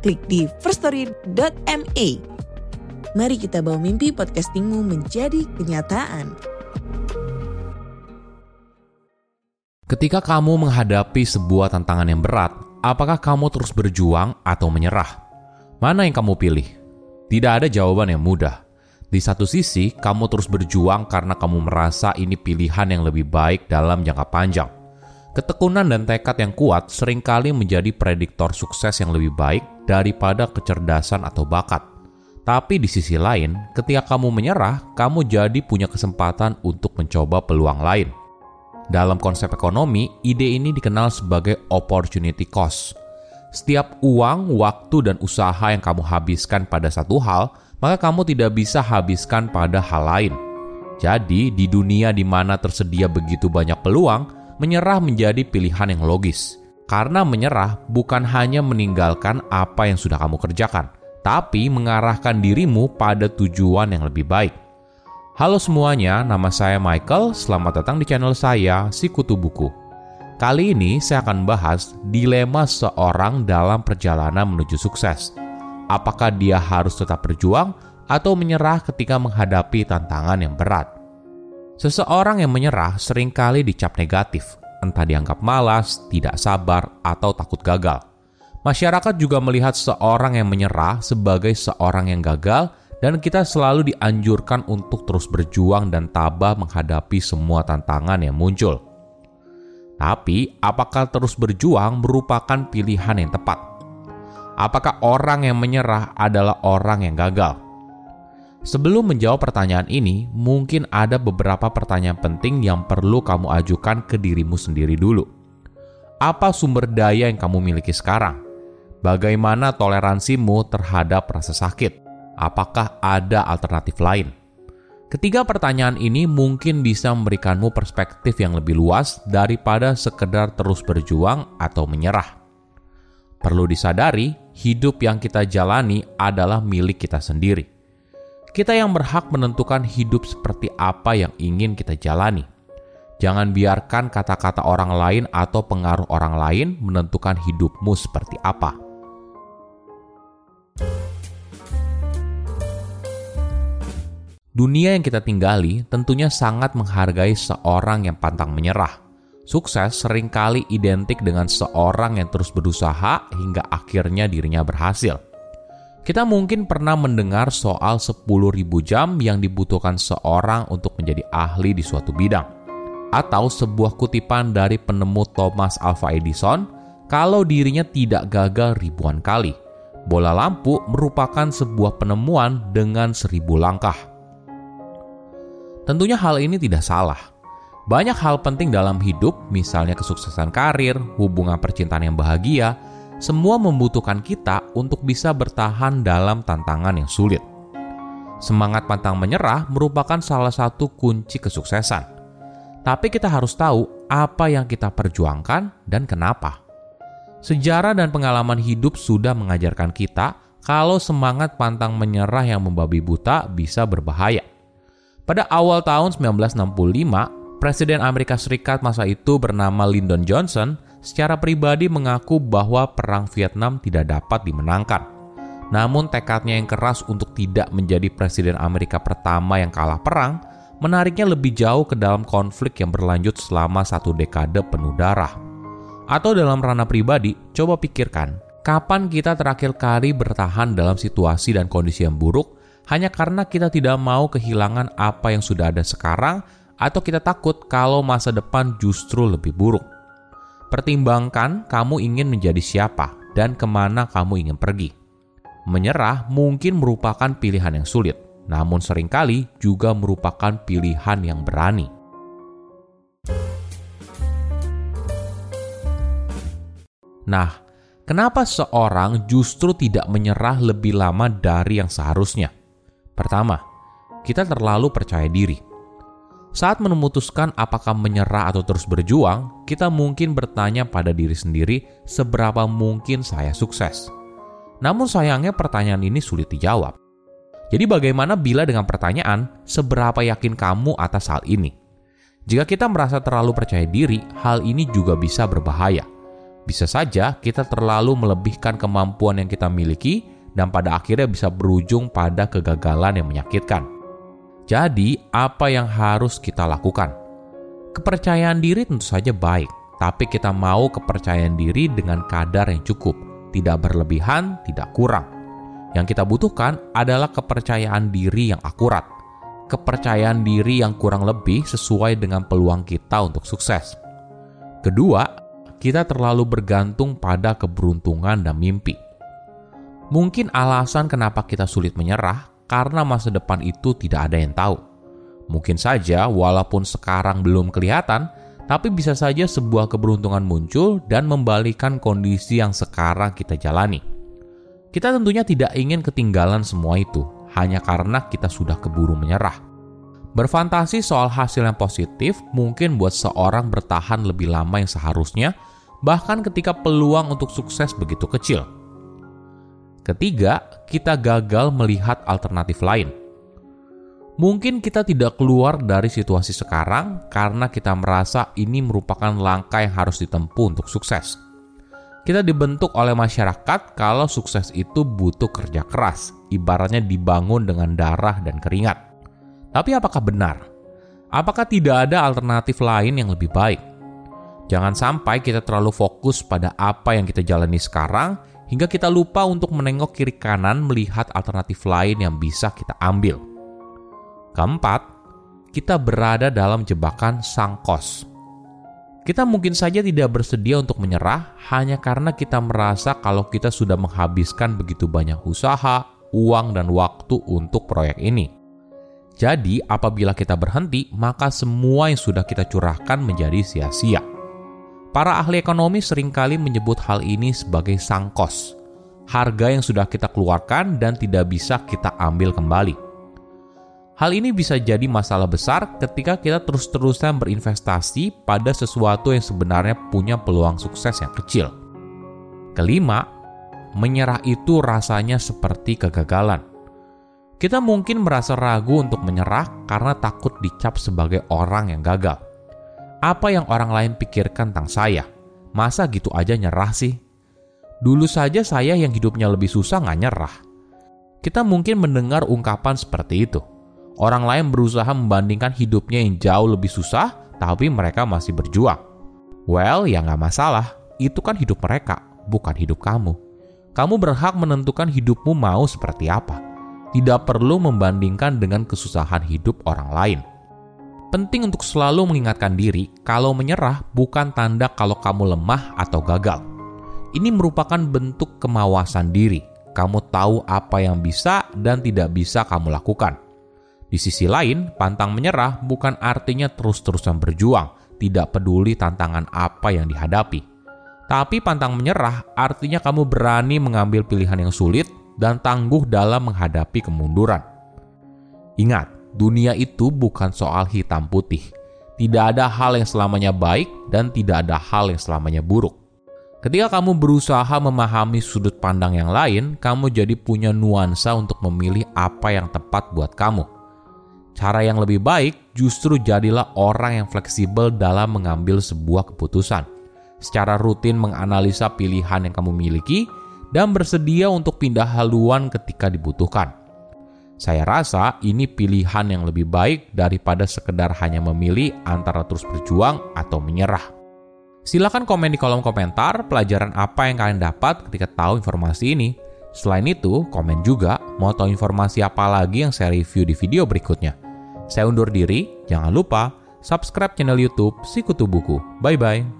klik di firststory.me. Mari kita bawa mimpi podcastingmu menjadi kenyataan. Ketika kamu menghadapi sebuah tantangan yang berat, apakah kamu terus berjuang atau menyerah? Mana yang kamu pilih? Tidak ada jawaban yang mudah. Di satu sisi, kamu terus berjuang karena kamu merasa ini pilihan yang lebih baik dalam jangka panjang. Ketekunan dan tekad yang kuat sering kali menjadi prediktor sukses yang lebih baik daripada kecerdasan atau bakat. Tapi di sisi lain, ketika kamu menyerah, kamu jadi punya kesempatan untuk mencoba peluang lain. Dalam konsep ekonomi, ide ini dikenal sebagai opportunity cost. Setiap uang, waktu, dan usaha yang kamu habiskan pada satu hal, maka kamu tidak bisa habiskan pada hal lain. Jadi, di dunia di mana tersedia begitu banyak peluang, menyerah menjadi pilihan yang logis. Karena menyerah bukan hanya meninggalkan apa yang sudah kamu kerjakan, tapi mengarahkan dirimu pada tujuan yang lebih baik. Halo semuanya, nama saya Michael. Selamat datang di channel saya, Si Kutu Buku. Kali ini saya akan bahas dilema seorang dalam perjalanan menuju sukses. Apakah dia harus tetap berjuang atau menyerah ketika menghadapi tantangan yang berat? Seseorang yang menyerah sering kali dicap negatif, entah dianggap malas, tidak sabar, atau takut gagal. Masyarakat juga melihat seorang yang menyerah sebagai seorang yang gagal dan kita selalu dianjurkan untuk terus berjuang dan tabah menghadapi semua tantangan yang muncul. Tapi, apakah terus berjuang merupakan pilihan yang tepat? Apakah orang yang menyerah adalah orang yang gagal? Sebelum menjawab pertanyaan ini, mungkin ada beberapa pertanyaan penting yang perlu kamu ajukan ke dirimu sendiri dulu. Apa sumber daya yang kamu miliki sekarang? Bagaimana toleransimu terhadap rasa sakit? apakah ada alternatif lain? Ketiga pertanyaan ini mungkin bisa memberikanmu perspektif yang lebih luas daripada sekedar terus berjuang atau menyerah. Perlu disadari, hidup yang kita jalani adalah milik kita sendiri. Kita yang berhak menentukan hidup seperti apa yang ingin kita jalani. Jangan biarkan kata-kata orang lain atau pengaruh orang lain menentukan hidupmu seperti apa. Dunia yang kita tinggali tentunya sangat menghargai seorang yang pantang menyerah. Sukses sering kali identik dengan seorang yang terus berusaha hingga akhirnya dirinya berhasil. Kita mungkin pernah mendengar soal 10.000 jam yang dibutuhkan seorang untuk menjadi ahli di suatu bidang. Atau sebuah kutipan dari penemu Thomas Alva Edison, kalau dirinya tidak gagal ribuan kali. Bola lampu merupakan sebuah penemuan dengan seribu langkah. Tentunya hal ini tidak salah. Banyak hal penting dalam hidup, misalnya kesuksesan karir, hubungan percintaan yang bahagia, semua membutuhkan kita untuk bisa bertahan dalam tantangan yang sulit. Semangat pantang menyerah merupakan salah satu kunci kesuksesan. Tapi kita harus tahu apa yang kita perjuangkan dan kenapa. Sejarah dan pengalaman hidup sudah mengajarkan kita kalau semangat pantang menyerah yang membabi buta bisa berbahaya. Pada awal tahun 1965, Presiden Amerika Serikat masa itu bernama Lyndon Johnson secara pribadi mengaku bahwa Perang Vietnam tidak dapat dimenangkan. Namun tekadnya yang keras untuk tidak menjadi Presiden Amerika pertama yang kalah perang, menariknya lebih jauh ke dalam konflik yang berlanjut selama satu dekade penuh darah. Atau dalam ranah pribadi, coba pikirkan, kapan kita terakhir kali bertahan dalam situasi dan kondisi yang buruk hanya karena kita tidak mau kehilangan apa yang sudah ada sekarang, atau kita takut kalau masa depan justru lebih buruk. Pertimbangkan kamu ingin menjadi siapa dan ke mana kamu ingin pergi. Menyerah mungkin merupakan pilihan yang sulit, namun sering kali juga merupakan pilihan yang berani. Nah, Kenapa seorang justru tidak menyerah lebih lama dari yang seharusnya? Pertama, kita terlalu percaya diri. Saat memutuskan apakah menyerah atau terus berjuang, kita mungkin bertanya pada diri sendiri seberapa mungkin saya sukses. Namun sayangnya pertanyaan ini sulit dijawab. Jadi bagaimana bila dengan pertanyaan, seberapa yakin kamu atas hal ini? Jika kita merasa terlalu percaya diri, hal ini juga bisa berbahaya. Bisa saja kita terlalu melebihkan kemampuan yang kita miliki dan pada akhirnya bisa berujung pada kegagalan yang menyakitkan. Jadi, apa yang harus kita lakukan? Kepercayaan diri tentu saja baik, tapi kita mau kepercayaan diri dengan kadar yang cukup, tidak berlebihan, tidak kurang. Yang kita butuhkan adalah kepercayaan diri yang akurat, kepercayaan diri yang kurang lebih sesuai dengan peluang kita untuk sukses. Kedua, kita terlalu bergantung pada keberuntungan dan mimpi. Mungkin alasan kenapa kita sulit menyerah karena masa depan itu tidak ada yang tahu. Mungkin saja, walaupun sekarang belum kelihatan, tapi bisa saja sebuah keberuntungan muncul dan membalikan kondisi yang sekarang kita jalani. Kita tentunya tidak ingin ketinggalan semua itu, hanya karena kita sudah keburu menyerah. Berfantasi soal hasil yang positif mungkin buat seorang bertahan lebih lama yang seharusnya, bahkan ketika peluang untuk sukses begitu kecil. Ketiga, kita gagal melihat alternatif lain. Mungkin kita tidak keluar dari situasi sekarang karena kita merasa ini merupakan langkah yang harus ditempuh untuk sukses. Kita dibentuk oleh masyarakat kalau sukses itu butuh kerja keras, ibaratnya dibangun dengan darah dan keringat. Tapi apakah benar? Apakah tidak ada alternatif lain yang lebih baik? Jangan sampai kita terlalu fokus pada apa yang kita jalani sekarang hingga kita lupa untuk menengok kiri kanan melihat alternatif lain yang bisa kita ambil. Keempat, kita berada dalam jebakan sang kos. Kita mungkin saja tidak bersedia untuk menyerah hanya karena kita merasa kalau kita sudah menghabiskan begitu banyak usaha, uang, dan waktu untuk proyek ini. Jadi, apabila kita berhenti, maka semua yang sudah kita curahkan menjadi sia-sia. Para ahli ekonomi sering kali menyebut hal ini sebagai sangkos, harga yang sudah kita keluarkan dan tidak bisa kita ambil kembali. Hal ini bisa jadi masalah besar ketika kita terus-terusan berinvestasi pada sesuatu yang sebenarnya punya peluang sukses yang kecil. Kelima, menyerah itu rasanya seperti kegagalan. Kita mungkin merasa ragu untuk menyerah karena takut dicap sebagai orang yang gagal. Apa yang orang lain pikirkan tentang saya? Masa gitu aja nyerah sih? Dulu saja saya yang hidupnya lebih susah nggak nyerah. Kita mungkin mendengar ungkapan seperti itu. Orang lain berusaha membandingkan hidupnya yang jauh lebih susah, tapi mereka masih berjuang. Well, ya nggak masalah. Itu kan hidup mereka, bukan hidup kamu. Kamu berhak menentukan hidupmu mau seperti apa. Tidak perlu membandingkan dengan kesusahan hidup orang lain. Penting untuk selalu mengingatkan diri kalau menyerah bukan tanda kalau kamu lemah atau gagal. Ini merupakan bentuk kemawasan diri. Kamu tahu apa yang bisa dan tidak bisa kamu lakukan. Di sisi lain, pantang menyerah bukan artinya terus-terusan berjuang, tidak peduli tantangan apa yang dihadapi. Tapi pantang menyerah artinya kamu berani mengambil pilihan yang sulit dan tangguh dalam menghadapi kemunduran. Ingat, dunia itu bukan soal hitam putih. Tidak ada hal yang selamanya baik dan tidak ada hal yang selamanya buruk. Ketika kamu berusaha memahami sudut pandang yang lain, kamu jadi punya nuansa untuk memilih apa yang tepat buat kamu. Cara yang lebih baik justru jadilah orang yang fleksibel dalam mengambil sebuah keputusan. Secara rutin menganalisa pilihan yang kamu miliki dan bersedia untuk pindah haluan ketika dibutuhkan. Saya rasa ini pilihan yang lebih baik daripada sekedar hanya memilih antara terus berjuang atau menyerah. Silahkan komen di kolom komentar pelajaran apa yang kalian dapat ketika tahu informasi ini. Selain itu, komen juga mau tahu informasi apa lagi yang saya review di video berikutnya. Saya undur diri, jangan lupa subscribe channel YouTube Sikutu Buku. Bye bye.